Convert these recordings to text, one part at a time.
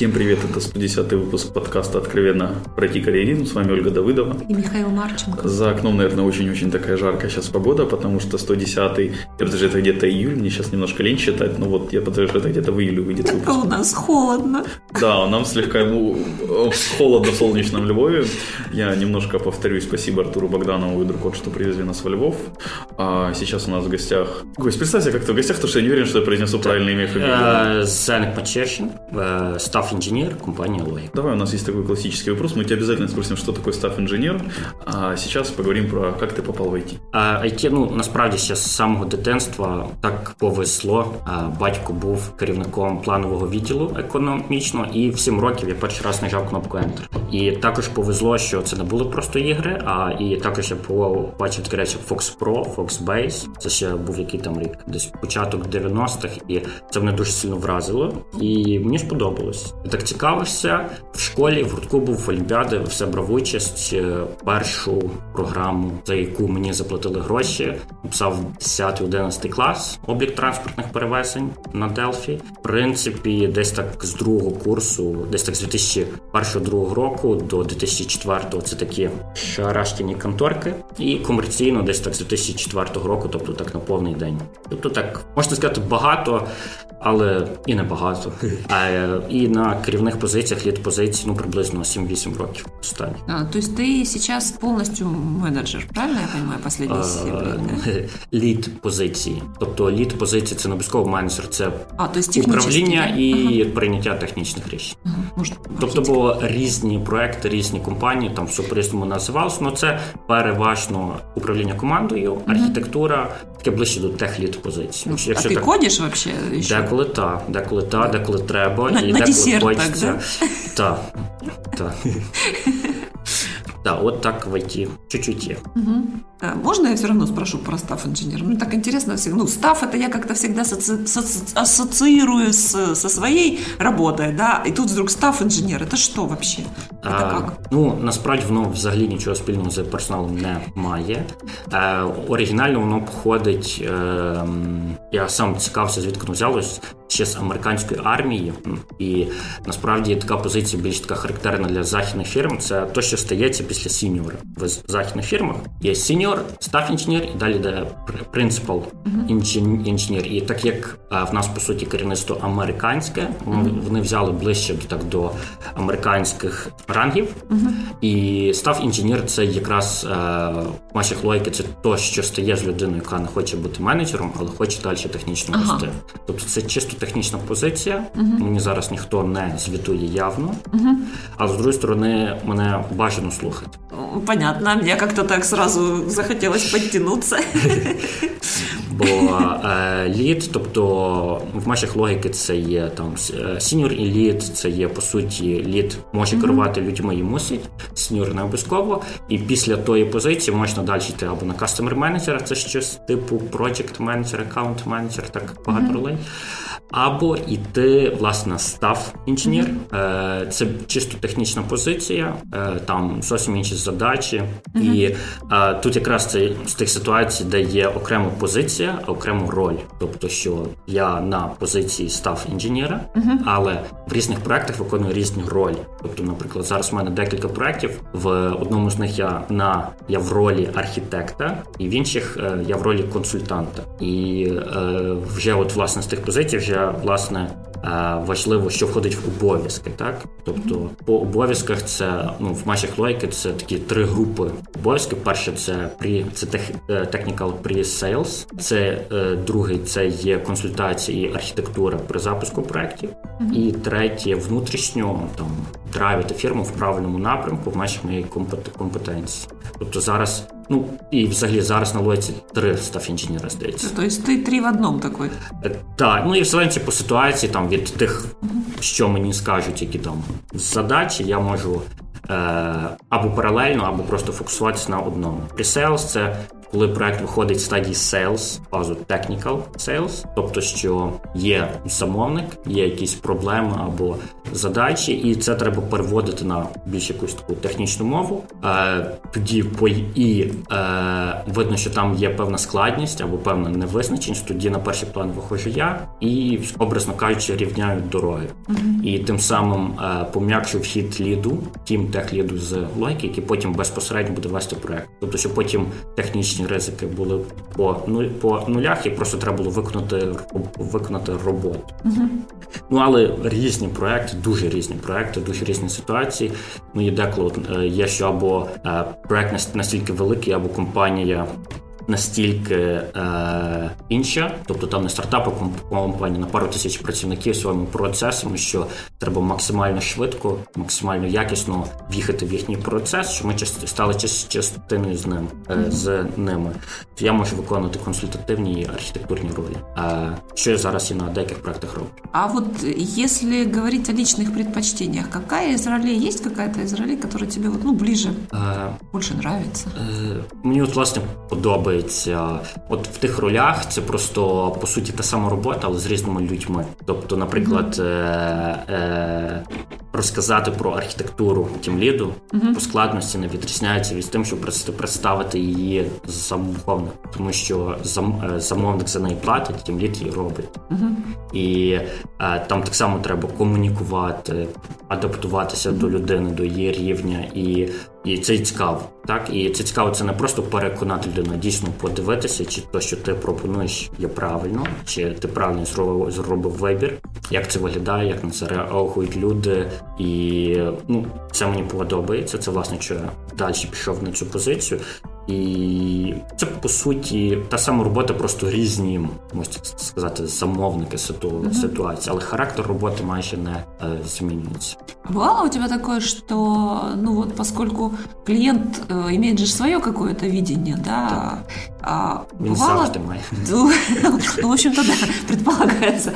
Всем привет, это 110 выпуск подкаста «Откровенно пройти карьеризм». С вами Ольга Давыдова. И Михаил Марченко. За окном, наверное, очень-очень такая жаркая сейчас погода, потому что 110-й, я подозреваю, это где-то июль, мне сейчас немножко лень считать, но вот я подозреваю, что это где-то в июле выйдет выпуск. А у нас холодно. Да, нам слегка ну, холодно в солнечном Львове. Я немножко повторюсь, спасибо Артуру Богданову и Друкот, что привезли нас в Львов. А сейчас у нас в гостях... Гость, представься как-то в гостях, потому что я не уверен, что я произнесу правильное имя фамилию. Зенек Почершин, став инженер компании Лой. Давай, у нас есть такой классический вопрос. Мы тебя обязательно спросим, что такое став инженер. А сейчас поговорим про как ти попав в IT. А, IT, ну насправді ще з самого дитинства так повезло. А, батько був керівником планового відділу економічного, і в 7 років я перший раз нажав кнопку Enter. І також повезло, що це не були просто ігри, а і також я побачив такі речі Fox Pro, Fox Base. Це ще був який там рік, десь початок 90-х, і це мене дуже сильно вразило. І мені сподобалось. Я так цікавився в школі. В гуртку був Олімпіади, все брав участь. Е, першу програму, за яку мені заплатили гроші, написав 10-11 клас облік транспортних перевезень на Делфі. В принципі, десь так з другого курсу, десь так з 2001-2002 року до 2004 це такі шарашкіні конторки, і комерційно десь так з 2004 року, тобто так на повний день. Тобто, так можна сказати, багато, але і не багато. А і на керівних позиціях літ позицій ну приблизно 7-8 років. Останні. А, то есть ты сейчас полностью менеджер, правильно я понимаю, последние 7 лет? Лід позиції. Тобто лід позиції це не обов'язково менеджер, це а, то есть управління і ага. прийняття технічних рішень. Ага. Можна тобто, бо різні проекти, різні компанії, там все по-різному називалося, але це переважно управління командою, архітектура, таке ближче до техліт позиції. Ну, Якщо а ти так, ходиш взагалі? Деколи так, деколи так, деколи треба. На, і на деколи хочеться. Так, так. Да, вот так войти чуть-чуть є. Угу. Можно я все равно спрошу про став инженер? Мне так интересно всегда. Ну, став это я как-то всегда соци... соци... ассоциирую с... со своей работой, да, и тут вдруг став инженер. Это что вообще? Это а, как? Ну, насправді воно взагалі нічого спільного з персоналом не має. Е, Оригінально воно походить, е, я сам цікавився, звідки воно взялось, ще з американської армії. І насправді така позиція більш така характерна для західних фірм. Це те, що стається після Сіньора. В західних фірмах є senior, staff engineer і далі йде principal engineer. І так як в нас по суті керівництво американське, вони взяли ближче так до американських рангів. І staff engineer це якраз в нашій Логіці це то, що стає з людиною, яка не хоче бути менеджером, але хоче далі технічно рости. Ага. Тобто це чисто технічна позиція. Мені зараз ніхто не звітує явно, а з другої сторони, мене бажано слухати. Понятно, мені як-то так сразу захотілося підтягнутися. Бо е, lead, тобто в нашій Логіці це є там senior і lead, це є по суті lead може керувати людьми і мусить, senior не обов'язково. І після тої позиції можна далі йти або на customer менеджера, це щось типу project менеджер, аккаунт менеджер, так багато ролей. Або йти, власне, став інженер. Mm-hmm. Це чисто технічна позиція, е, там зовсім інші задачі. Mm-hmm. І е, тут якраз це з тих ситуацій, де є окрема позиція, окрему роль. Тобто, що я на позиції став інженера, mm-hmm. але в різних проектах виконую різні ролі. Тобто, наприклад, зараз в мене декілька проєктів. В одному з них я на я в ролі архітекта, і в інших я в ролі консультанта. І вже, от власне, з тих позицій вже власне е, важливо, що входить в обов'язки. Так, тобто по обов'язках це ну в наших логіки це такі три групи обов'язків. Перше це при це тех, е, technical pre-sales, це е, другий це є консультації і архітектура при запуску проєктів, mm-hmm. і третє внутрішньо там драйвити фірму в правильному напрямку в межах моєї компетенції. Тобто зараз. Ну і взагалі зараз на Логіці три staff інженера здається. Тобто ти три в одному такий? Так, ну і в залежності по ситуації там від тих, що мені скажуть, які там задачі, я можу е, або паралельно, або просто фокусуватися на одному. Presales – це коли проект виходить в стадії sales, фазу technical sales, тобто, що є замовник, є якісь проблеми або задачі, і це треба переводити на більш якусь таку технічну мову. Е, Тоді по і е, видно, що там є певна складність або певна невизначеність. Тоді на перший план виходжу я і образно кажучи, рівняю дороги. Mm-hmm. І тим самим е, пом'якшу вхід ліду, тім тех ліду з логіки, який потім безпосередньо буде вести проект. Тобто, щоб потім технічні ризики були по нуль по нулях, і просто треба було виконати виконати роботу. Mm-hmm. Ну але різні проекти, дуже різні проекти, дуже різні ситуації. Ну і деколи е, є, що або е, проект настільки великий, або компанія настільки е, інша, тобто там не стартапи компанії на пару тисяч працівників своїми процесами, що треба максимально швидко, максимально якісно в'їхати в їхній процес, що ми стали частиною з ним е, з ними. Я можу виконувати консультативні і архітектурні ролі. Е, що я зараз і на деяких проектах роблю. А вот если говорить о личных предпочтениях, какая из ролей есть какая-то из ролей, тебе вот, ну, ближе, е, больше нравится? Е, мені от власне подобається подобається. От в тих ролях це просто по суті та сама робота, але з різними людьми. Тобто, наприклад, mm-hmm. е- е- розказати про архітектуру тімліду mm-hmm. по складності не відрізняється від тим, щоб представити її замовник, тому що зам- е, замовник за неї платить, тімлід її робить. Mm-hmm. І е- там так само треба комунікувати, адаптуватися до людини, до її рівня і і це цікаво, так і це цікаво. Це не просто переконати людину, дійсно подивитися, чи то, що ти пропонуєш, є правильно, чи ти правильно зробив зробив вибір, як це виглядає, як на це реагують люди, і ну це мені подобається. Це власне, що я далі пішов на цю позицію. І це по суті та сама робота, просто різні, можна сказати, замовники ситу, mm-hmm. ситуації, але характер роботи майже не е, змінюється. Бывало у тебя такое, что, ну вот, поскольку клиент э, имеет же свое какое-то видение, да, а, бывало... Ну, ну, в общем-то, да, предполагается.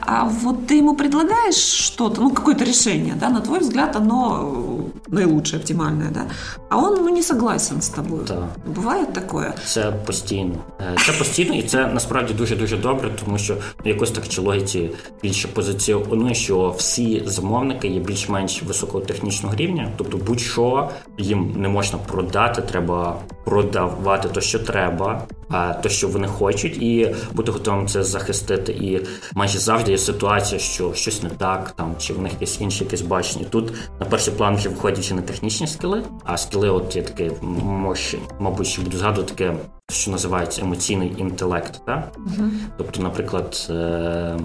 А вот ты ему предлагаешь что-то, ну, какое-то решение, да, на твой взгляд, оно наилучшее, оптимальное, да, а он, ну, не согласен з тобою. Так. Буває таке? Це постійно. Е, це постійно, і це насправді дуже дуже добре, тому що якось так чи логіці більше позиціонує, що всі замовники є більш-менш високого технічного рівня, тобто будь-що їм не можна продати, треба продавати то, що треба, а то, що вони хочуть, і бути готовим це захистити. І майже завжди є ситуація, що щось не так, там чи в них якесь інше якесь бачення. Тут на перший план вже виходять не технічні скіли, а скіли, от є таке мощі, мабуть, ще буду згадувати таке що називається емоційний інтелект. Так? Uh-huh. Тобто, наприклад, е,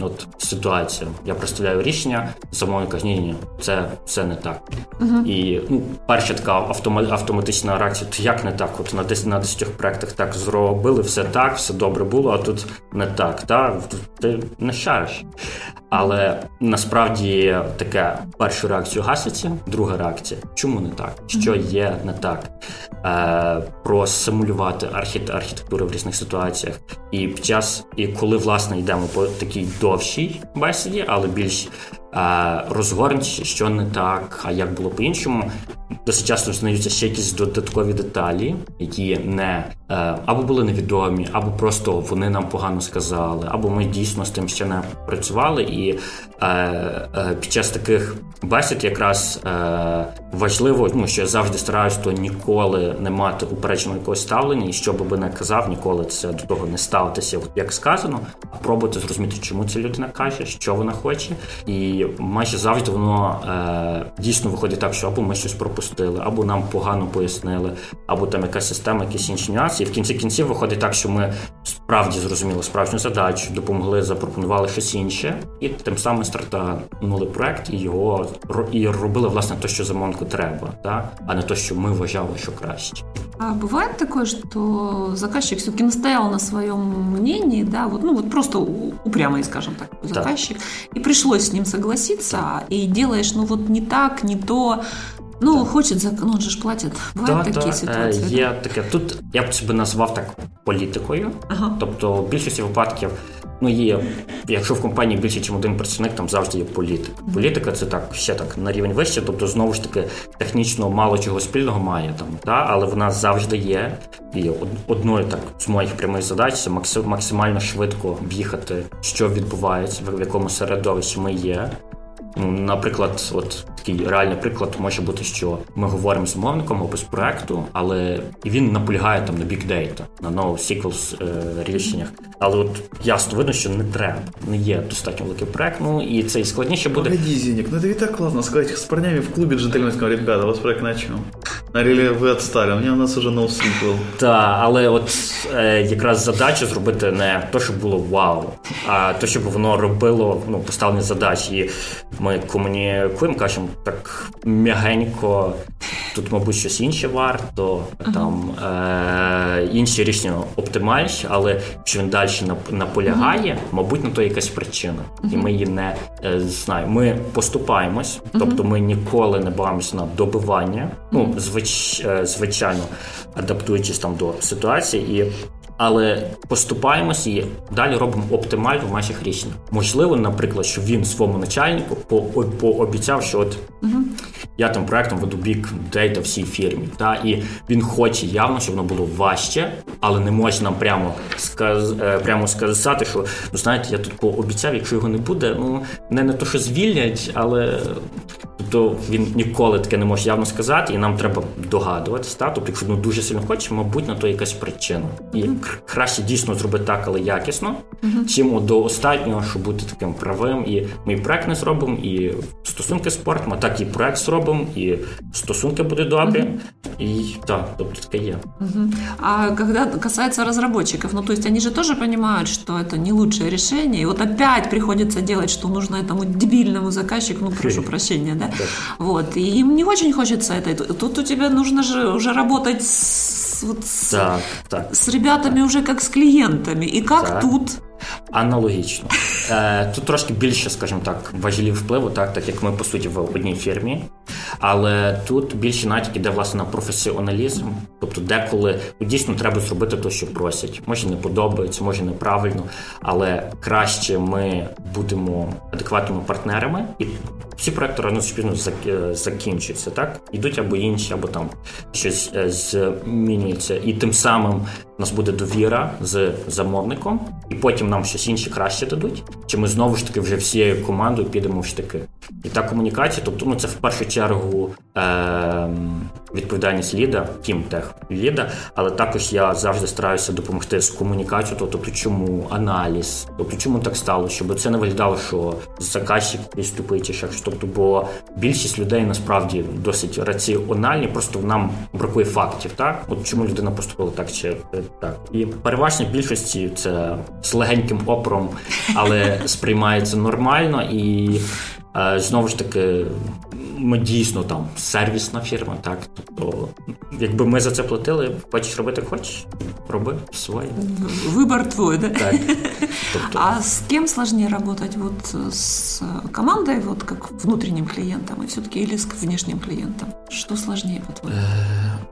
от ситуація, я представляю рішення, замовник каже, ні, ні, це все не так. Uh-huh. І ну, перша така автома, автоматична реакція, то як не так? От на 10 на 10 проектах так зробили, все так, все добре було, а тут не так. Та? Ти не шариш. Але насправді таке першу реакцію гаситься, друга реакція. Чому не так? Що є не так? Е, Просимулювати архіт- архітектуру в різних ситуаціях. І під час, і коли власне йдемо по такій довшій бесіді, але більш е, розгорнуті, що не так, а як було по-іншому, досить часто знаються ще якісь додаткові деталі, які не е, або були невідомі, або просто вони нам погано сказали, або ми дійсно з тим ще не працювали. І е, е, під час таких бесід якраз важливо, ну що я завжди стараюся, то ніколи не мати упередженого якогось ставлення, і що би не казав, ніколи це до того не ставитися, як сказано, а пробувати зрозуміти, чому ця людина каже, що вона хоче, і майже завжди воно дійсно виходить так, що або ми щось пропустили, або нам погано пояснили, або там якась система, якісь інші нюанси. І в кінці кінців виходить так, що ми справді зрозуміли справжню задачу, допомогли, запропонували щось інше, і тим самим стартанули проект і його і робили власне те, що замовнику треба, та а не те, що ми вважали, що краще. А бывает такое, что заказчик все-таки настоял на своем мнении, да, вот, ну вот просто упрямый, скажем так, заказчик, да. и пришлось с ним согласиться, и делаешь, ну вот не так, не то, Ну, так. хочуть за ну, же ж платять. Бувають та, такі та, ситуації. Є таке. Тут я б себе назвав так політикою. Ага. Тобто, в більшості випадків ну є, якщо в компанії більше, ніж один працівник, там завжди є політика. Політика це так ще так на рівень вище, тобто знову ж таки технічно мало чого спільного має там, та але вона завжди є. І одною так з моїх прямих задач це максимально швидко в'їхати, що відбувається, в якому середовищі ми є. Ну, наприклад, от такий реальний приклад може бути, що ми говоримо з мовником або проекту, але і він наполягає там на big data, на NoSQL е, рішеннях. Але от ясно видно, що не треба, не є достатньо великий проект. Ну і це і складніше буде. Погоди, Зінік, ну це і так класно сказати з парнями в клубі джентльменському, ребята, у вас проект на чому? На реле ви відстали, у мене у нас уже NoSQL. Так, але от е, якраз задача зробити не то, щоб було вау, а то, щоб воно робило ну, поставлені задачі. І ми комунікуємо, кажемо так м'ягенько. Тут, мабуть, щось інше варто, там е- інші рішення оптимальніші, але що він далі наполягає, мабуть, на то якась причина. І ми її не е- знаємо. Ми поступаємось, тобто ми ніколи не бавимося на добивання, ну, звич, е- звичайно, адаптуючись там до ситуації. і але поступаємося і далі робимо оптимально в наших рішеннях. Можливо, наприклад, що він своєму начальнику пообіцяв, що от угу. я там проектом веду бік дейта всій фірмі. Та і він хоче явно, щоб воно було важче, але не може нам прямо сказ е, прямо сказати, що ну знаєте, я тут пообіцяв, якщо його не буде, ну не не то, що звільнять, але Тобто він ніколи таке не може явно сказати, і нам треба догадуватися. Та? Тобто, якщо ну, дуже сильно хоче, мабуть, на то якась причина. І краще дійсно зробити так, але якісно, чим до останнього, щоб бути таким правим. І ми і проект не зробимо, і стосунки спортимо, а так і проект зробимо, і стосунки будуть добрі. І так, тобто таке є. А когда касается разработчиков, ну то есть они же тоже понимают, что это не лучшее решение, и вот опять приходится делать, что нужно этому дебильному заказчику, ну прошу прощения, да, вот, и им не очень хочется это. Тут у тебя нужно же уже работать с, вот, с, так, так. с ребятами уже как с клиентами. И как так. тут Аналогічно. Е, Тут трошки більше, скажімо так, важелів впливу, так так як ми по суті в одній фірмі. Але тут більше натяк іде власне на професіоналізм. Тобто, деколи дійсно треба зробити те, що просять. Може не подобається, може неправильно, але краще ми будемо адекватними партнерами, і всі проекти рано спільно закінчуються. Так ідуть або інші, або там щось е, змінюється, і тим самим у нас буде довіра з замовником, і потім нам щось інше краще дадуть. Чи ми знову ж таки вже всією командою підемо в штики? І та комунікація, тобто ну це в першу чергу е- відповідальність ліда, тімтех ліда, але також я завжди стараюся допомогти з комунікацією, тобто чому аналіз, тобто чому так стало, щоб це не виглядало, що заказчик відступить чи щось. Тобто, бо більшість людей насправді досить раціональні, просто нам бракує фактів. Так, от чому людина поступила так чи так, і переважно більшості це з легеньким опором, але сприймається нормально і. Е, знову ж таки, ми дійсно там сервісна фірма, так. Тобто, якби ми за це платили, хочеш робити, хочеш, роби своє. Вибор твой, да? Так. Тобто... А с кем сложнее работать? Вот с командой, вот как внутренним клиентом, и все-таки или с внешним клиентом? Что сложнее, по-твоему?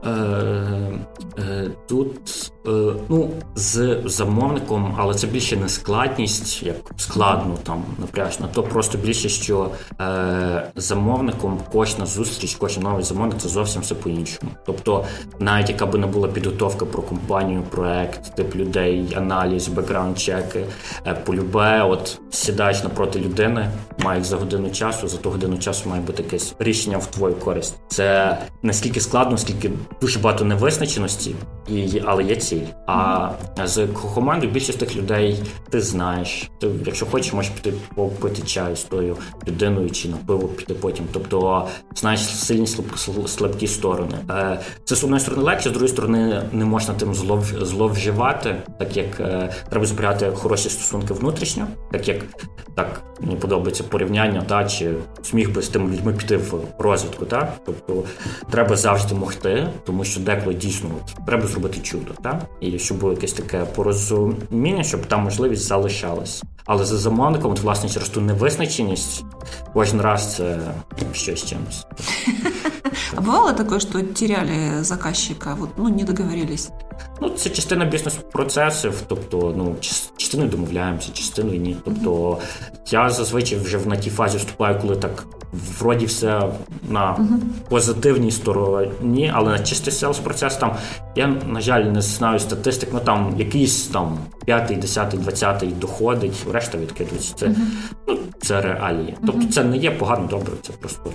Е, е, тут ну, з замовником, але це більше не складність, як складно там напряжно, то просто більше, що е, замовником кожна зустріч, кожен новий замовник це зовсім все по-іншому. Тобто, навіть яка би не була підготовка про компанію, проект, тип людей, аналіз, бекграунд чеки, е, полюбе, от сідаєш напроти людини, мають за годину часу, за ту годину часу має бути якесь рішення в твою користь. Це наскільки складно, скільки дуже багато невизначеності, і, але є ціль. А з командою більшість тих людей ти знаєш. Ти, якщо хочеш, можеш піти попити чаю з тою людиною чи на пиво піти потім. Тобто знаєш сильні слабкі сторони. Е, це з одної сторони легше, з другої сторони не можна тим злов, зловживати, так як е, треба збирати хороші стосунки внутрішньо, так як так мені подобається порівняння, та чи зміг би з тими людьми піти в розвитку. Так? Тобто треба завжди могти, тому що деколи дійсно от, треба зробити чудо, так? і щоб було якесь таке порозуміння, щоб та можливість залишалась. Але за замовником, от, власне, через ту невизначеність, кожен раз це щось чимось. А бывало такое, что теряли заказчика, вот, ну, не договорились? Ну, це частина бізнес-процесів, тобто, ну, частиною домовляємося, частиною ні. Тобто я зазвичай вже на тій фазі вступаю, коли так вроді все на позитивній стороні, але на чистий селс процес там я, на жаль, не знаю статистик, ну там якийсь там п'ятий, десятий, двадцятий доходить, решта відкидується. Це ну, це реалії. Тобто це не є погано добре, це просто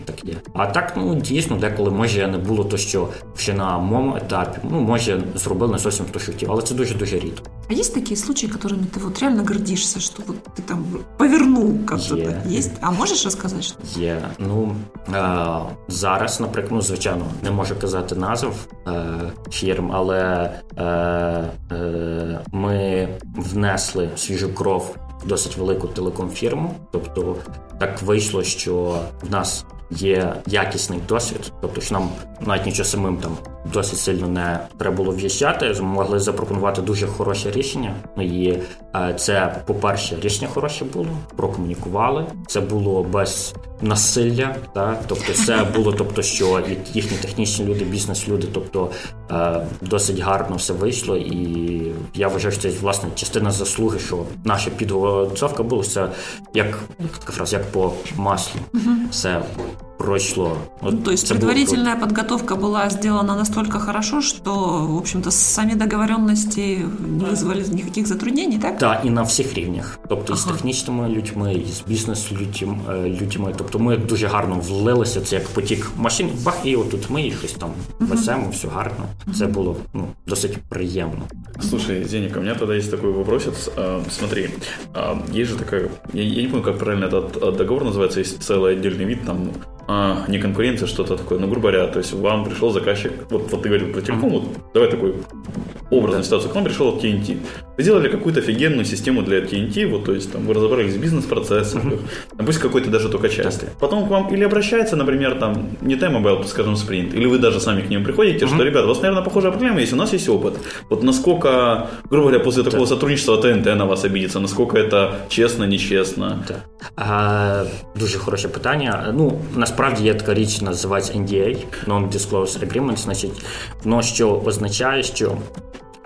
і так є. А так, ну дійсно, деколи може не було то, що ще на моєму етапі, ну може зробили не зовсім то, що хотів, але це дуже дуже рідко. А есть такие случаи, которыми ты вот реально гордишься, что вот ты там повернул как-то Є. так? Есть? А можешь рассказать, что? Є. Ну е, зараз, наприклад, ну звичайно, не можу казати назв е, фірм, але е, е, ми внесли свіжу кров в досить велику телеком-фірму. Тобто так вийшло, що в нас є якісний досвід, тобто що нам навіть нічого самим там досить сильно не треба було в'їжджати. Ми могли запропонувати дуже хороше рішення. Ну і е, це, по-перше, рішення хороше було, прокомунікували. Це було без насилля, та тобто, це було, тобто, що їхні технічні люди, бізнес-люди, тобто е, досить гарно все вийшло. І я вважаю, що це власне частина заслуги, що наша підготовка була все як така фраза, як по маслу. Все пройшло. От Ну, то есть це було предварительная подготовка была сделана настолько хорошо, что, в общем-то, сами договоренности не вызвали никаких затруднений, так? Так, і на всіх рівнях. Тобто і з Ага. технічними людьми, і з бізнес-людьми. Тобто ми дуже гарно влилися. Це як потік машин, бах, і отут ми їх щось там веземо, все гарно. Це було ну, досить приємно. Слушай, Зеника, у меня тогда есть такой вопросец. А, Смотри, а, есть же такая, я я не помню, как правильно этот а, договор называется, есть целый отдельный вид, там, а, не конкуренция, что-то такое, ну, грубо говоря, то есть вам пришел заказчик, вот, вот ты говорил про телеком, вот давай такой образную ситуацию, к нам пришел TNT. Вы сделали какую-то офигенную систему для TNT, вот, то есть там вы разобрались в бизнес-процессах, там, пусть какой-то даже только части. Потом к вам или обращается, например, там, не T-Mobile, скажем, Sprint, или вы даже сами к ним приходите, что, ребята, у вас, наверное, похожая проблема есть, у нас есть опыт. Вот насколько, грубо говоря, после такого сотрудничества ТНТ на вас обидится, насколько это честно, нечестно. Так. А, дуже хороше питання. Ну, насправді є така річ, називається NDA, Non-Disclosure Agreement, значить, воно що означає, що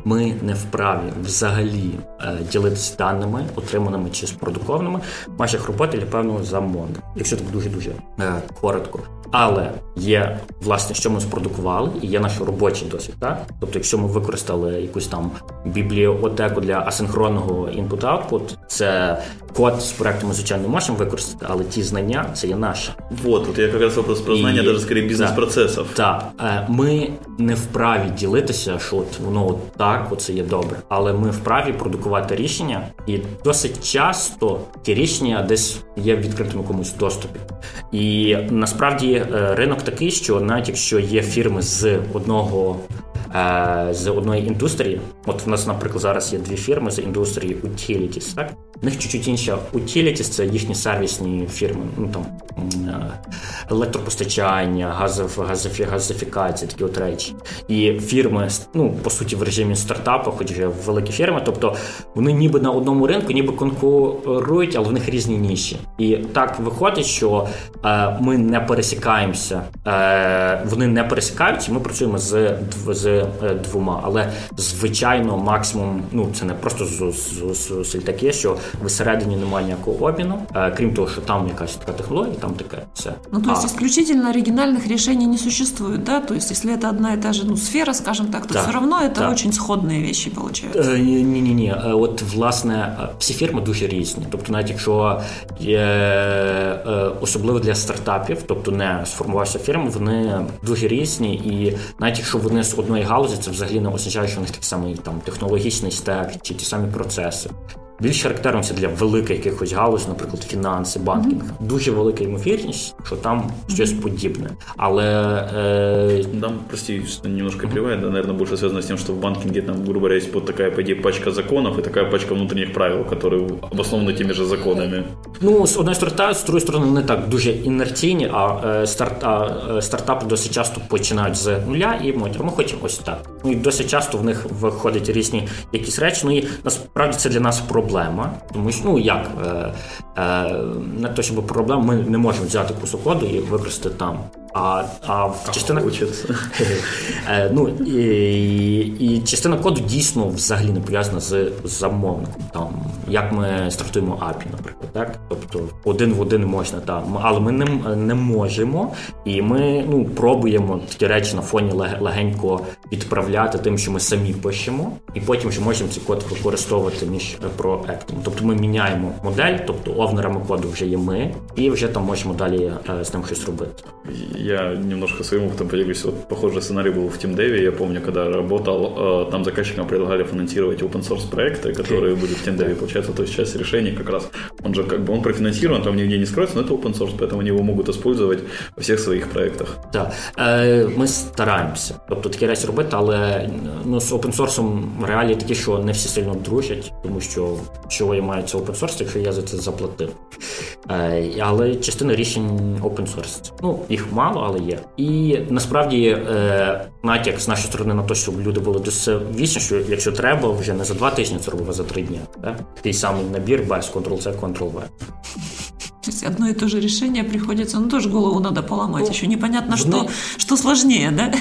ми не вправі взагалі е, ділитися даними, отриманими чи спродукованими в наших роботи для певного замовника, якщо так дуже-дуже е, коротко. Але є власне, що ми спродукували, і є наш робочий досвід. Так? Тобто, якщо ми використали якусь там бібліотеку для асинхронного input-output, це код з проекту ми звичайно можемо використати, але ті знання це є наше. Вот, вот я как раз вопрос про знания И- даже скорее бизнес-процессов. Так, е, ми не вправі ділитися, що от воно от так, оце є добре. Але ми вправі продукувати рішення, і досить часто ті рішення десь є в відкритому комусь доступі. І насправді е, ринок такий, що навіть якщо є фірми з одного. е, З одної індустрії, от в нас, наприклад, зараз є дві фірми з індустрії Utilities, так? В них чуть-чуть інша Utilities – це їхні сервісні фірми, ну там е, електропостачання, газов, газофі, газифікація, такі от речі. І фірми, ну по суті, в режимі стартапу, хоч вже великі фірми, тобто вони ніби на одному ринку, ніби конкурують, але в них різні ніші. І так виходить, що е, ми не пересікаємося, е, вони не пересікаються, ми працюємо з, з е, двома. Але звичайно, максимум, ну це не просто з, з, з, з таке, що всередині немає ніякого обміну, е, крім того, що там якась така технологія, там таке все. Ну, то есть А, исключительно оригинальных решений не существует, да? То есть если это одна и та же ну, сфера, скажем так, то Да, все равно это да. очень сходные вещи получаются. Е, Ні, ні, ні. От власне е, всі фірми дуже різні. Тобто, навіть якщо є е, особливо для стартапів, тобто не сформувався фірма, вони дуже різні, і навіть якщо вони з одної галузі, це взагалі не означає, що у них такий самий там технологічний стек чи ті самі процеси. Більш характерно це для великих якихось галузей, наприклад, фінанси, банкінг. Дуже велика ймовірність, що там щось подібне. Але е, Там, прости, немножко перебиваю, да, наверное, больше связано с тем, что в банкинге там, грубо говоря, есть вот такая, по идее, пачка законов и такая пачка внутренних правил, которые обоснованы теми же законами. Ну, з одної сторони, з другої сторони, не так дуже інерційні, а, е, старт, а е, стартапи досить часто починають з нуля і можуть, ми хочемо ось так. Ну і досить часто в них виходять різні якісь речі. Ну і насправді це для нас проблема. Тому що ну як е, е, не то, щоб проблема, ми не можемо взяти кусок коду і використати там. А, а Хочеться. Е, ну, і, і частина коду дійсно взагалі не пов'язана з замовником. Там, як ми стартуємо API, наприклад. Так? Тобто один в один можна, так. Але ми не, не можемо, і ми ну, пробуємо такі речі на фоні легенько відправляти тим, що ми самі пишемо, і потім вже можемо цей код використовувати між е, проектами. Тобто ми міняємо модель, тобто овнерами коду вже є ми, і вже там можемо далі е, з ним щось робити. Я немножко своим опытом поделюсь. Вот похожий сценарий был в TeamDev. Я помню, когда работал, э, там заказчикам предлагали финансировать open source проекты, которые были в TeamDev. Получается, то есть часть решений как раз, он же как бы он профинансирован, там нигде не скроется, но это open source, поэтому они его могут использовать во всех своих проектах. Так, е, ми стараємося. Тобто такі речі робити, але ну, з опенсорсом реалії такі, що не всі сильно дружать, тому що чого я маю це опенсорс, якщо я за це заплатив. Е, але частина рішень open source. Ну, їх мало, але є. І насправді е, натяк з нашої сторони на те, щоб люди були досвідчені, що якщо треба, вже не за два тижні це робимо, а за три дні. Так? Той самий набір без Ctrl-C, Ctrl-V. То есть одно и то же решение приходится, ну тоже голову надо поломать, Ну, еще непонятно, в что, ней- что сложнее, да?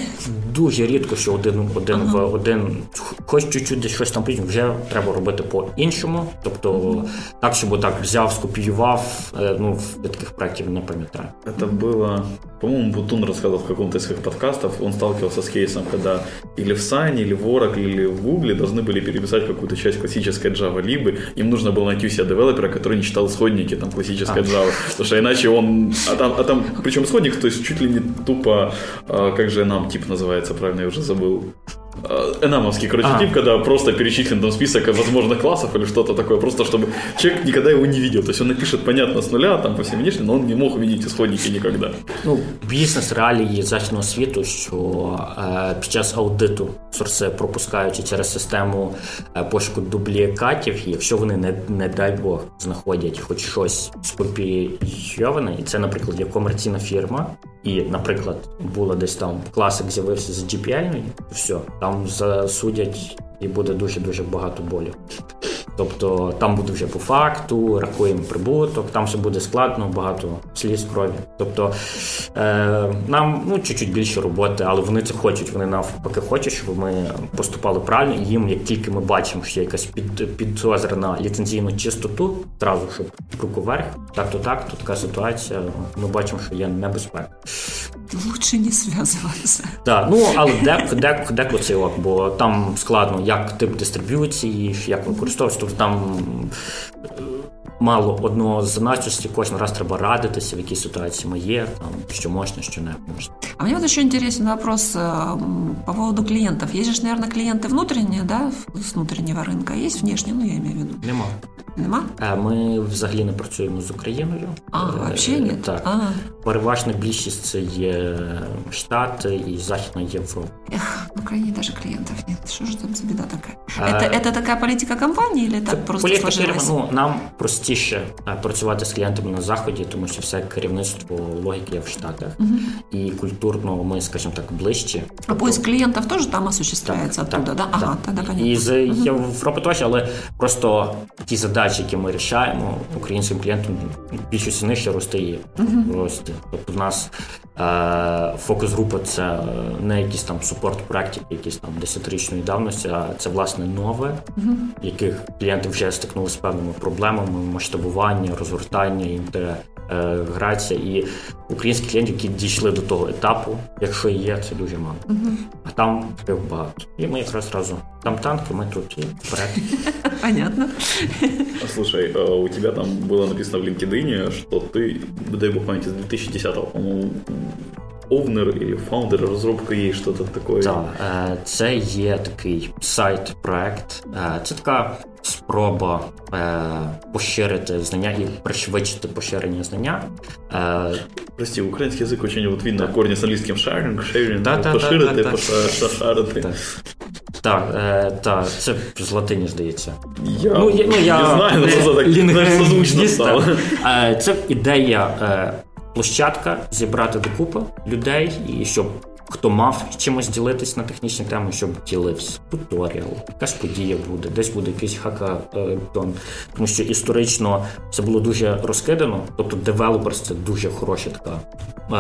Дуже рідко, що один один в один, хоч чуть-чуть десь щось там прийде, вже треба робити по-іншому. Тобто, так, щоб так взяв, скопіював. е, Ну, я таких проєктів не пам'ятаю. Это было, по-моему, Бутун рассказывал в каком-то из своих подкастов, он сталкивался с кейсом, когда или в Sane, или в Oracle, или в Google должны были переписать какую-то часть классической Java, либо им нужно было найти у себя девелопера, который не читал исходники там классической А. Java, потому что иначе он, а там, а там причем исходник, то есть чуть ли не тупо, а, как же нам тип называется, правильно, я уже забыл. А, Энамовский, короче, А. тип, когда просто перечислен там список возможных классов или что-то такое, просто чтобы человек никогда его не видел. То есть он напишет, понятно, с нуля, там по всем внешне, но он не мог увидеть исходники никогда. Ну, бізнес реалії західного світу, що е, під час аудиту сорси пропускаючи через систему е, пошуку дублікатів, якщо вони не, не дай Бог знаходять хоч щось скопійоване, і це, наприклад, є комерційна фірма, і, наприклад, була десь там класик з'явився з GPL, все, там засудять і буде дуже дуже багато болю. Тобто там буде вже по факту, рахуємо прибуток, там все буде складно, багато сліз крові. Тобто е, нам ну, чуть-чуть більше роботи, але вони це хочуть. Вони навпаки хочуть, щоб ми поступали правильно. І їм, як тільки ми бачимо, що є якась під, підозра на ліцензійну чистоту, зразу щоб руку вверх, так то так, то така ситуація. Ми бачимо, що є небезпека. Лучше не связываться. Так, ну але дек, дек, деколи це ок, бо там складно, як тип дистриб'юції, як використовувати Тобто там е, мало одного заначності, кожен раз треба радитися, в якій ситуації ми є, там, що можна, що не можна. А мне вот еще интересен вопрос э, м, по поводу клиентов. Есть же, наверное, клиенты внутренние, да, с внутреннего рынка, а есть внешние, ну, я имею в виду. Нема. Нема? Е, Ми взагалі не працюємо з Україною. А, Е, вообще нет? Так. А, Переважна більшість це є Штати і Західна Європа. эх, в Украине даже клиентов нет. Что же там за беда такая? А- Это, это такая политика компании или так просто Політика фірми, сложилось? ну, нам простіше е, працювати з клієнтами на заході, тому що все керівництво логіки є в Штатах. І культурно ми, скажімо так, ближче. А поиск клиентов тоже там осуществляется оттуда, да? Ага, тогда понятно. І з Європи теж, але просто ті задачі, які ми рішаємо українським клієнтам, більшість з них ще росте і росте. Тобто в нас е, фокус-група це не якісь там супорт-практики, якісь там десятирічної давності, а це власне нове, в яких клієнти вже стикнулися з певними проблемами масштабування, розгортання, інтеграція. І українські клієнти, які дійшли до того етапу, якщо є, це дуже мало. А там багато. І ми якраз разом. Там танки, ми тут і вперед. Понятно. А, Слушай, а у тебя там было написано в LinkedIn, что ты, дай бог памяти, с 2010-го, по-моему, овнер или фаундер разработка есть что-то такое. Так, е, це є такий сайт-проект. Е, Це така спроба е, поширити знання і пришвидшити поширення знання. Е, Прости, украинский язык очень вот видно корни с английским sharing, sharing, Да, да, поширити, да, да, да. пошарити. Так. Е, та, це з латині здається. Я, Ну, я, ну, я не знаю, не це так лінгвіст, стало. Е, Це ідея е, площадка зібрати докупи людей і щоб. Хто мав чимось ділитись на технічні теми, щоб ділився. Туторіал, якась подія буде, десь буде якийсь хакатон. Тому що історично це було дуже розкидано. Тобто developers це дуже хороша така е,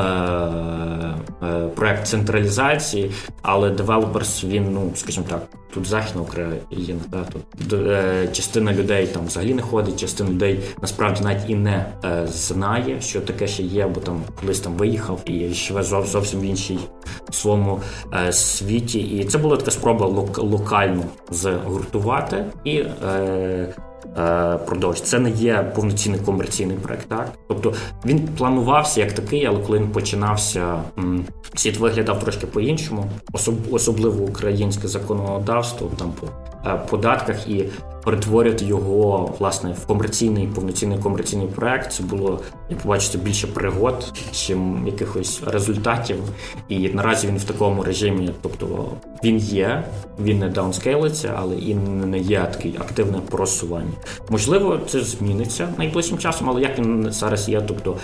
е, проект централізації, але developers він, ну скажімо так, тут західна Україна, да, тут е, частина людей там взагалі не ходить, частина людей насправді навіть і не е, знає, що таке ще є, бо там колись там виїхав і живе зов, зовсім в своєму е, світі. І це була така спроба лок, локально згуртувати і. Е, Е, продовж. Це не є повноцінний комерційний проект. Так? Тобто він планувався як такий, але коли він починався, світ виглядав трошки по-іншому, особливо українське законодавство там по е, податках і перетворювати його власне в комерційний повноцінний комерційний проект. Це було як побачите більше пригод, чим якихось результатів. І наразі він в такому режимі, тобто він є, він не даунскейлиться, але і не є такий активне просування. Можливо, це зміниться найближчим часом, але як він зараз є, тобто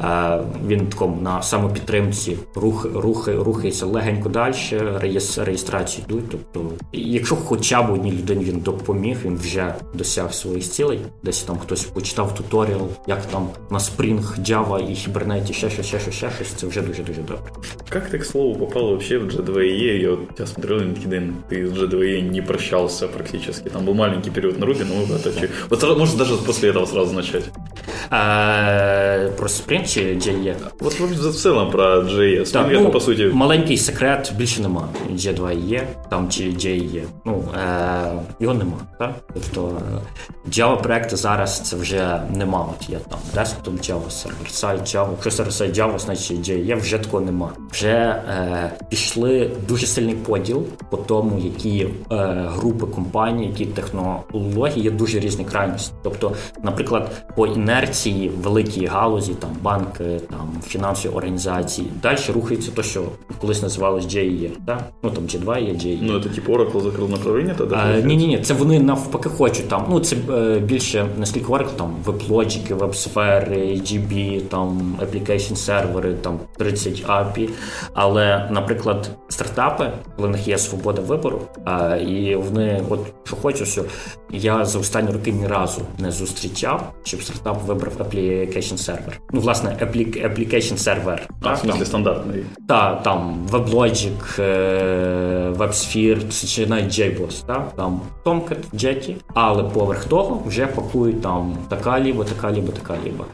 е, він такому на самопідтримці рух, рухи, рухається легенько далі, реєстрації йдуть. Тобто, якщо хоча б одній людині він допоміг, він вже досяг своїх цілей. Десь там хтось почитав туторіал, як там на Spring, Java і Hibernate, ще щось, ще щось, ще щось. Це вже дуже-дуже добре. Как ты, к слову, попал вообще в J2EE? Я вот я смотрел на LinkedIn, ты с J2EE не прощался практически. Там был маленький период на Ruby, но мы это... Вот может даже после этого сразу начать. Е, Про Spring чи JE? Вот в целом про JE. Так, ну, по суті. Маленький секрет більше нема. J2E, там чи JE. Ну, е, його нема. Так? Тобто Java проекти зараз це вже нема. От є там desktop Java, сервер-сайт Java. Якщо сервер-сайт Java, значить JE, вже такого нема. Вже е, пішли дуже сильний поділ по тому, які е, групи компаній, які технології є дуже різні крайності. Тобто, наприклад, по інерції великій галузі, там банки, там фінансові організації, далі рухається то, що колись називалось JE, так? Ну там G2 є JE. Ну, це типу Oracle закрив направлення, тоді? Ні, ні, ні, це вони навпаки хочуть там. Ну, це е, більше наскільки Oracle, там веб-лоджики, веб-сфери, GB, там application сервери, там 30 API. Але, наприклад, стартапи, коли в них є свобода вибору, і вони, от що хочу, що я за останні роки ні разу не зустрічав, щоб стартап вибрав application сервер. Ну, власне, application Server. А, в смысле, стандартний. Так, там WebLogic, WebSphere, чи навіть JBoss, так? там Tomcat, Jetty, але поверх того вже пакують там така ліба, така ліба, така ліба.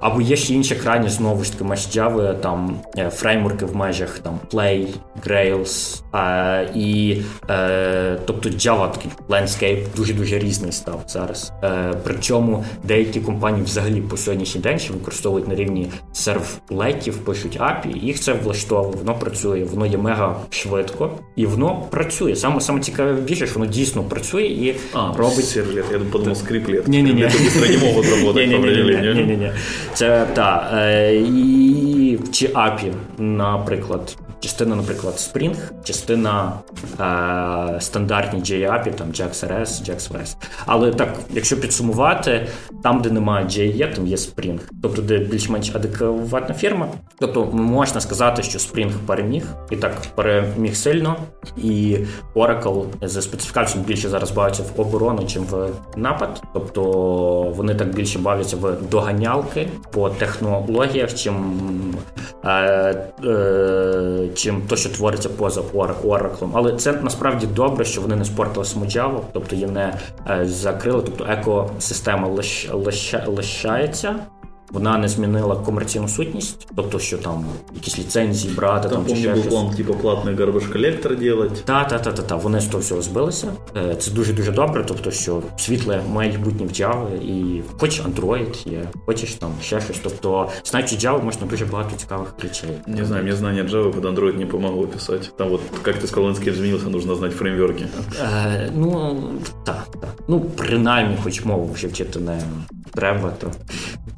Або є ще інші крайні, знову ж таки, Java, там е, фреймворки в межах там Play, Grails, а, і е, тобто Java такий landscape дуже-дуже різний став зараз. Е, Причому деякі компанії взагалі по сьогоднішній день ще використовують на рівні сервлетів, пишуть API, їх це влаштовує, воно працює, воно є мега швидко і воно працює. Саме саме цікаве більше, що воно дійсно працює і а, робить сервлет. Я подумав, скриплет. Ні-ні-ні. Ні-ні-ні. Це так. Е, і чи API, наприклад. Частина, наприклад, Spring, частина е, стандартні JAPI, там JAX-RS, JAX-REST. Але так, якщо підсумувати, там, де немає JE, там є Spring. Тобто, де більш-менш адекватна фірма. Тобто, можна сказати, що Spring переміг, і так переміг сильно. І Oracle за специфікацією більше зараз бавиться в оборону, чим в напад. Тобто вони так більше бавляться в доганялки по технологіях, чим. Е, е, чим то, що твориться поза Oracle. Але це насправді добре, що вони не спортили самоджаву, тобто її не е, закрили, тобто екосистема лиш, лиш, лишається. Вона не змінила комерційну сутність, тобто, що там якісь ліцензії брати, там, там чи ще був план, типу, платний garbage колектор робити. Так, так, так, так, Вони з того всього збилися. Е, це дуже-дуже добре, тобто, що світле майбутнє в Java, і хоч Android є, хочеш там ще щось. Тобто, знаючи Java, можна дуже багато цікавих речей. Не знаю, мені знання Java під Android не помогло писати. Там, от, як ти сказав, landscape змінився, нужно знати фреймворки. Е, ну, так, так. Ну, принаймні, хоч мову вже вчити не треба, то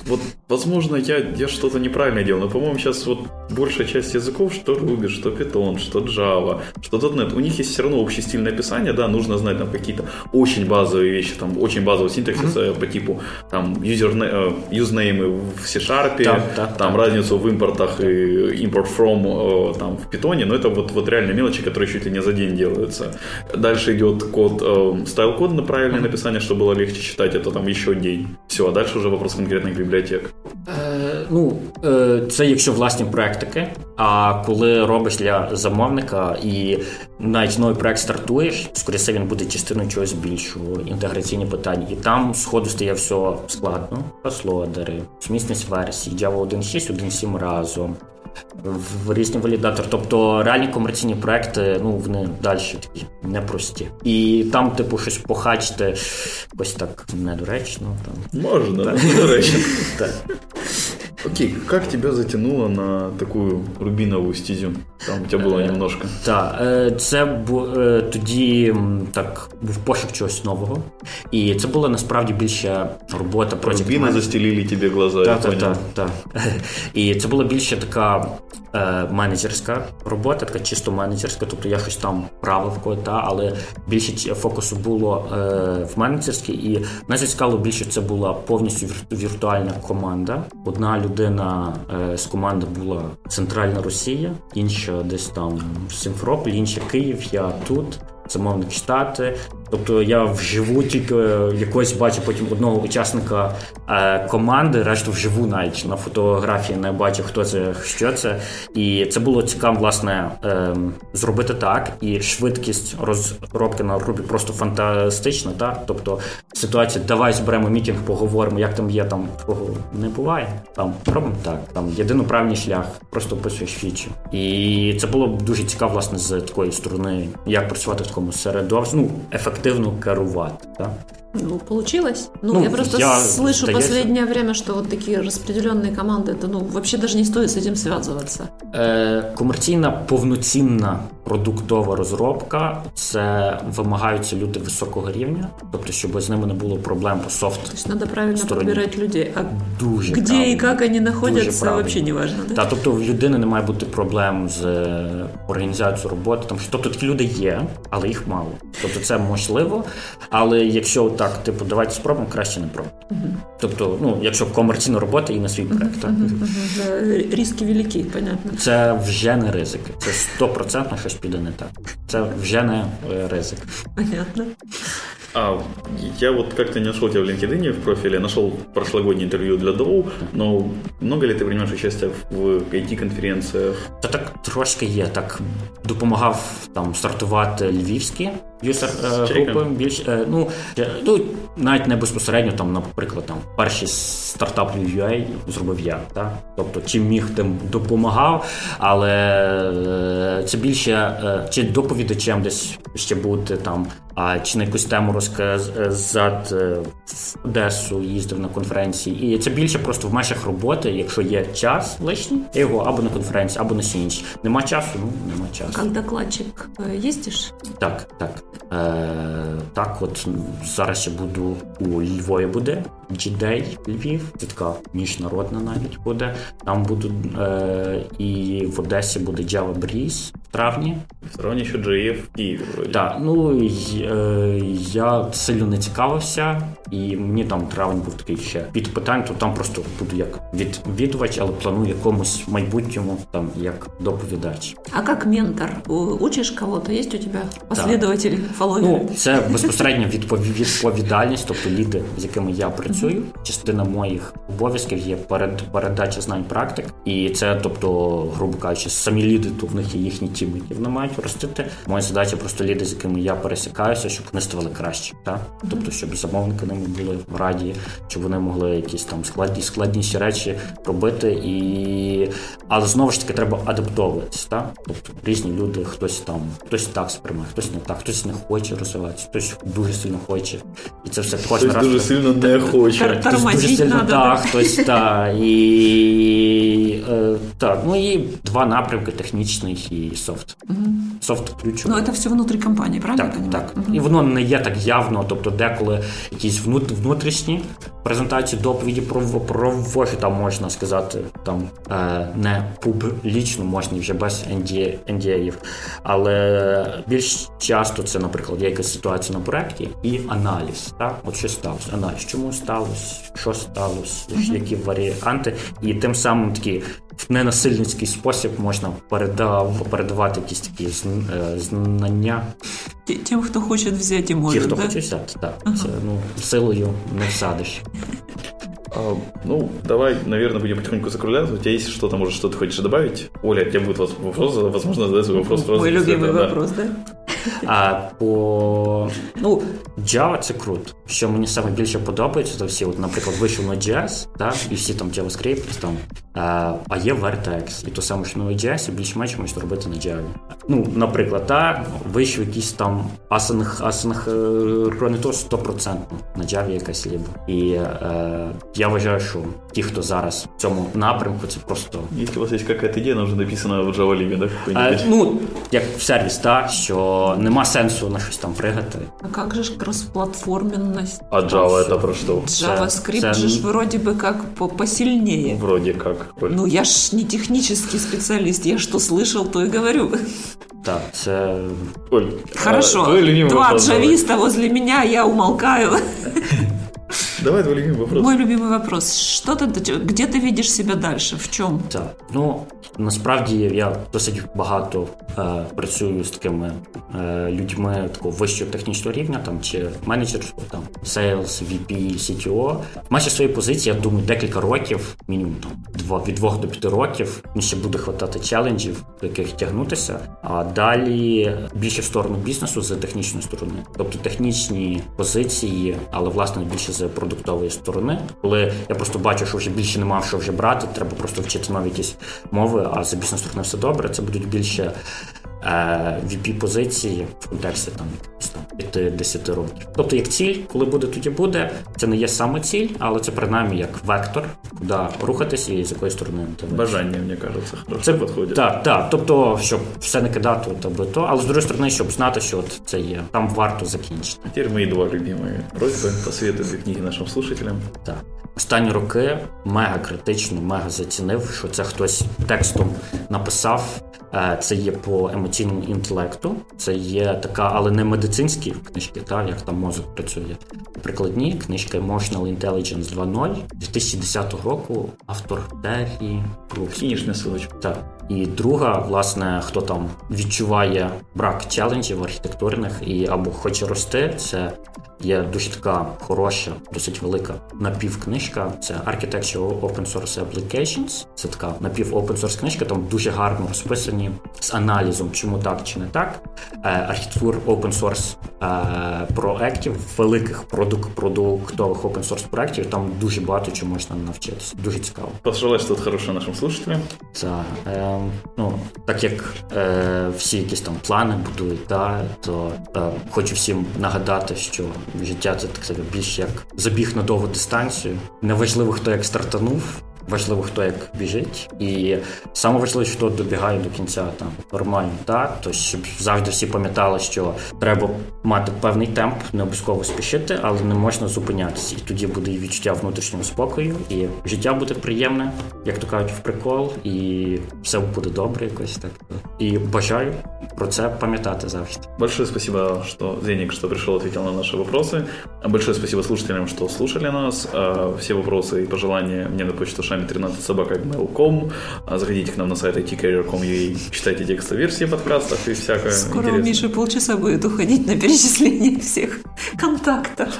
вот, возможно, я, я что-то неправильно делал, но, по-моему, сейчас вот большая часть языков, что Ruby, что Python, что Java, что .NET, у них есть все равно общий стиль написания, да, нужно знать там какие-то очень базовые вещи, там очень базовый синтаксис mm-hmm. по типу там user, юзнеймы в C-Sharp, да, да, там да. разницу в импортах и import from там в Python, но это вот, вот реально мелочи, которые чуть ли не за день делаются. Дальше идет код, стайл-код на правильное mm-hmm. написание, чтобы было легче читать, это там еще день. Все, а дальше уже вопрос конкретных библиотек. Е, ну, е, це якщо власні практики. А коли робиш для замовника і навіть новий проект стартуєш, скоріше він буде частиною чогось більшого, інтеграційні питання. І там сходу стає все складно. Послодари, сумісність версій, Java 1.6, 1.7 разом. В різні валідатори, тобто реальні комерційні проекти, ну вони далі такі непрості. І там, типу, щось похачити ось так недоречно. Там. Можна, Так. недоречно. Окей, як тебе затягнуло на таку рубінову стезю? Там у тебя было Э, немножко. Так, е, це бу- е, тоді м, так був пошук чогось нового, і це була насправді більше робота проти Рубины застелили тебе глаза, я Так, так, понял. так, так. І це була більше така е, менеджерська робота, така чисто менеджерська, тобто я щось там правив кого, та, але більше ці- фокусу було е, в менеджерській, і мене зацікавило більше це була повністю вір- віртуальна команда. Одна людина е, з команди була Центральна Росія, інша десь там в інше Київ, я тут. Замовник штати, тобто я вживу тільки е, якось бачу потім одного учасника е, команди, решту вживу навіть на фотографії не бачив, хто це, що це. І це було цікаво, власне, е, зробити так. І швидкість розробки на групі просто фантастична. Так? Тобто ситуація, давай зберемо мітинг, поговоримо, як там є, там не буває. Там робимо так. Там єдино правильний шлях, просто описуєш фічу. І це було дуже цікаво, власне, з такої сторони, як працювати в такому середовищі, ну, ефективно керувати. Так? Ну, получилось. Ну, Ну, я просто я, слышу здається- последнее время, что вот такие распределенные команды, это ну вообще даже не стоит с этим связываться. Е, комерційна повноцінна продуктова розробка це вимагаються люди високого рівня, тобто, щоб з ними не було проблем по софт. То есть надо правильно Стороне. подбирать людей. А Дуже где правильно. и как они Дуже находятся, правильно. вообще не важно, да? Та, тобто в людини не має бути проблем з е, організацією роботи. Там, що- тобто такі люди є, але їх мало. Тобто це можливо. Але якщо так, типу, давайте спробуємо, краще не пробуємо. Тобто, ну, якщо комерційна робота і на свій проект, так? Да, риски велики, понятно. Це вже не ризики. Це стопроцентно щось піде не так. Це вже не е, ризик. Понятно. А, я вот как-то не нашел тебя в LinkedIn в профиле, нашел прошлогоднее интервью для Доу, но много ли ты принимаешь участие в IT-конференциях? Та так трошки є. Так допомагав там стартувати львівські юзер е, групи. Більш е, ну, е, ну навіть не безпосередньо там, наприклад, там перший стартап UA зробив я. Так? Тобто, чим міг, тим допомагав, але е, це більше е, чи доповідачем десь ще бути там, а чи на якусь тему розказати в Одесу їздив на конференції. І це більше просто в межах роботи, якщо є час лишній, його або на конференції, або на сінч. Нема часу, ну нема часу. Как докладчик ездишь? Так, так. Е, так, от зараз я буду у Львові буде G-Day Львів, це така міжнародна навіть буде. Там буду е, і в Одесі буде Java Breeze травні. В стороне еще JF в вроде. Так, ну е, я сильно не цікавився, і мені там травень був такий ще під питань, то там просто буду як відвідувач, але планую якомусь майбутньому там як доповідач. А как ментор? У- Учишь кого-то? Есть у тебя последователи, фолловеры? Ну, це безпосередньо відпові- відповідальність, тобто ліди, з якими я працюю. Частина моїх обов'язків є перед передача знань практик, і це, тобто, грубо кажучи, самі ліди, то в них є їхні тіми, які вони мають ростити. Моя задача просто ліди, з якими я пересікаюся, щоб вони ставали краще. Так? Тобто, щоб замовники ними були в раді, щоб вони могли якісь там складні складніші речі робити. І... Але знову ж таки треба адаптовуватися. Так? Тобто різні люди, хтось там, хтось так сприймає, хтось не так, хтось не хоче розвиватися, хтось дуже сильно хоче. І це все кожен есть раз. дуже сильно не хоче. Хтось дуже сильно надо, так, хтось так. І е, так, ну і два напрямки: технічний і софт. Софт Ну, ключовий. это все внутри компании, правильно Так, так. І воно не є так явно, тобто деколи якісь внут- внутрішні презентації, доповіді про, про воші, там можна сказати, там е, не публічно, можна вже без NDA, NDA-ів. Але більш часто це, наприклад, є якась ситуація на проєкті і аналіз. Так? От що сталося? Аналіз, чому сталося, що сталося, які варіанти, і тим самим такі в ненасильницький спосіб можна передав, передавати якісь такі е, знання Те- Тем, кто хочет взять и Ті, хто да? хоче взяти, так. Це ну, силою не всадиш. А, ну, давай, наверное, будем потихоньку закругляться. У тебя есть что-то, может, что ты хочешь добавить? Оля, у тебя будет вопрос, возможно, задать свой вопрос. Мой любимый вопрос, да? А по ну, Java це круто. Що мені саме більше подобається, то всі, от, наприклад, вийшов на JS, так, і всі там JavaScript, там, а, а є Vertex, і то саме, що на JS, і більш-менш можна робити на Java. Ну, наприклад, так, вийшов якийсь там асинх, асинх не то 100% на Java якась ліба. І е, я вважаю, що ті, хто зараз в цьому напрямку, це просто. Якщо у вас є якась ідея, вона вже написана в Java Lib, так? Е, ну, як в сервіс, так, що нема сенсу на щось там пригати. А як же ж кросплатформенность? А Java это про что? JavaScript це... же ж вроде бы как посильнее. Вроде как. Ну я ж не технический специалист, я что слышал, то и говорю. Так, це... Оль, Хорошо, а, два джависта возле меня, я умолкаю. Давай твой любимый вопрос. Мой любимый вопрос. Что ты, где ты видишь себя дальше? В чому? Так, ну насправді я досить багато е, працюю з такими е, людьми такого вищого технічного рівня, там чи менеджерство, там sales, VP, CTO. Майже свої позиції, я думаю, декілька років, мінімум там два від двох до п'яти років. Мені ще буде хватати челенджів, до яких тягнутися. А далі більше в сторону бізнесу з технічної сторони, тобто технічні позиції, але власне більше з продуктової сторони. Коли я просто бачу, що вже більше не мав що вже брати, треба просто вчити нові якісь мови, а за бізнес сторони все добре. Це будуть більше vp позиції в контексті там 5-10 років. Тобто, як ціль, коли буде, тоді буде. Це не є саме ціль, але це принаймні як вектор, куди рухатися і з якої сторони тебе. Бажання, мені кажеться, це підходить. Так, так. Тобто, щоб все не кидати, то би то, але з другої сторони, щоб знати, що от це є. Там варто закінчити. Тепер мої два любимі просьби посвітити книги нашим слушателям. Так. Останні роки мега критично, мега зацінив, що це хтось текстом написав. Е, це є по емоційному інтелекту, це є така, але не медицинські книжки, та як там мозок працює. Прикладні книжка Emotional Intelligence 2.0 2010 року. Автор Террі Брукс. Силочка. Так. І друга, власне, хто там відчуває брак челенджів архітектурних і або хоче рости, це Є дуже така хороша, досить велика напівкнижка. Це Architecture Open Source Applications. Це така напів open source книжка. Там дуже гарно розписані з аналізом, чому так чи не так. Е, архітектур open source е, проектів, великих продук, продуктових open source проектів. Там дуже багато чого можна навчитися. Дуже цікаво. Пожелаєш тут хороше нашим слушателям. Е, ну так як е, всі якісь там плани будують, да, то е, хочу всім нагадати, що життя це так більш як забіг на довгу дистанцію. Неважливо, хто як стартанув. Важливо, хто як біжить, і саме важливо, хто добігає до кінця там нормально, так то щоб завжди всі пам'ятали, що треба мати певний темп, не обов'язково спішити, але не можна зупинятися. І тоді буде і відчуття внутрішнього спокою, і життя буде приємне, як то кажуть, в прикол, і все буде добре, якось так. І бажаю про це пам'ятати завжди. Большое спасибо, что Зеник, что пришел, ответил на наши вопросы. Большое спасибо слушателям, что слушали нас. Все вопросы и пожелания мне на почту шами 13 собака mail.com. Заходите к нам на сайт itcarrier.com.ua, читайте текстовые версии подкастов и всякое Скоро интересное. у Миши полчаса будет уходить на перечисление всех контактов.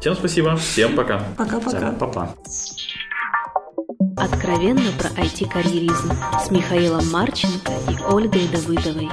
Всем спасибо, всем пока. Пока-пока. Пока. Откровенно про IT-карьеризм с Михаилом Марченко и Ольгой Давыдовой.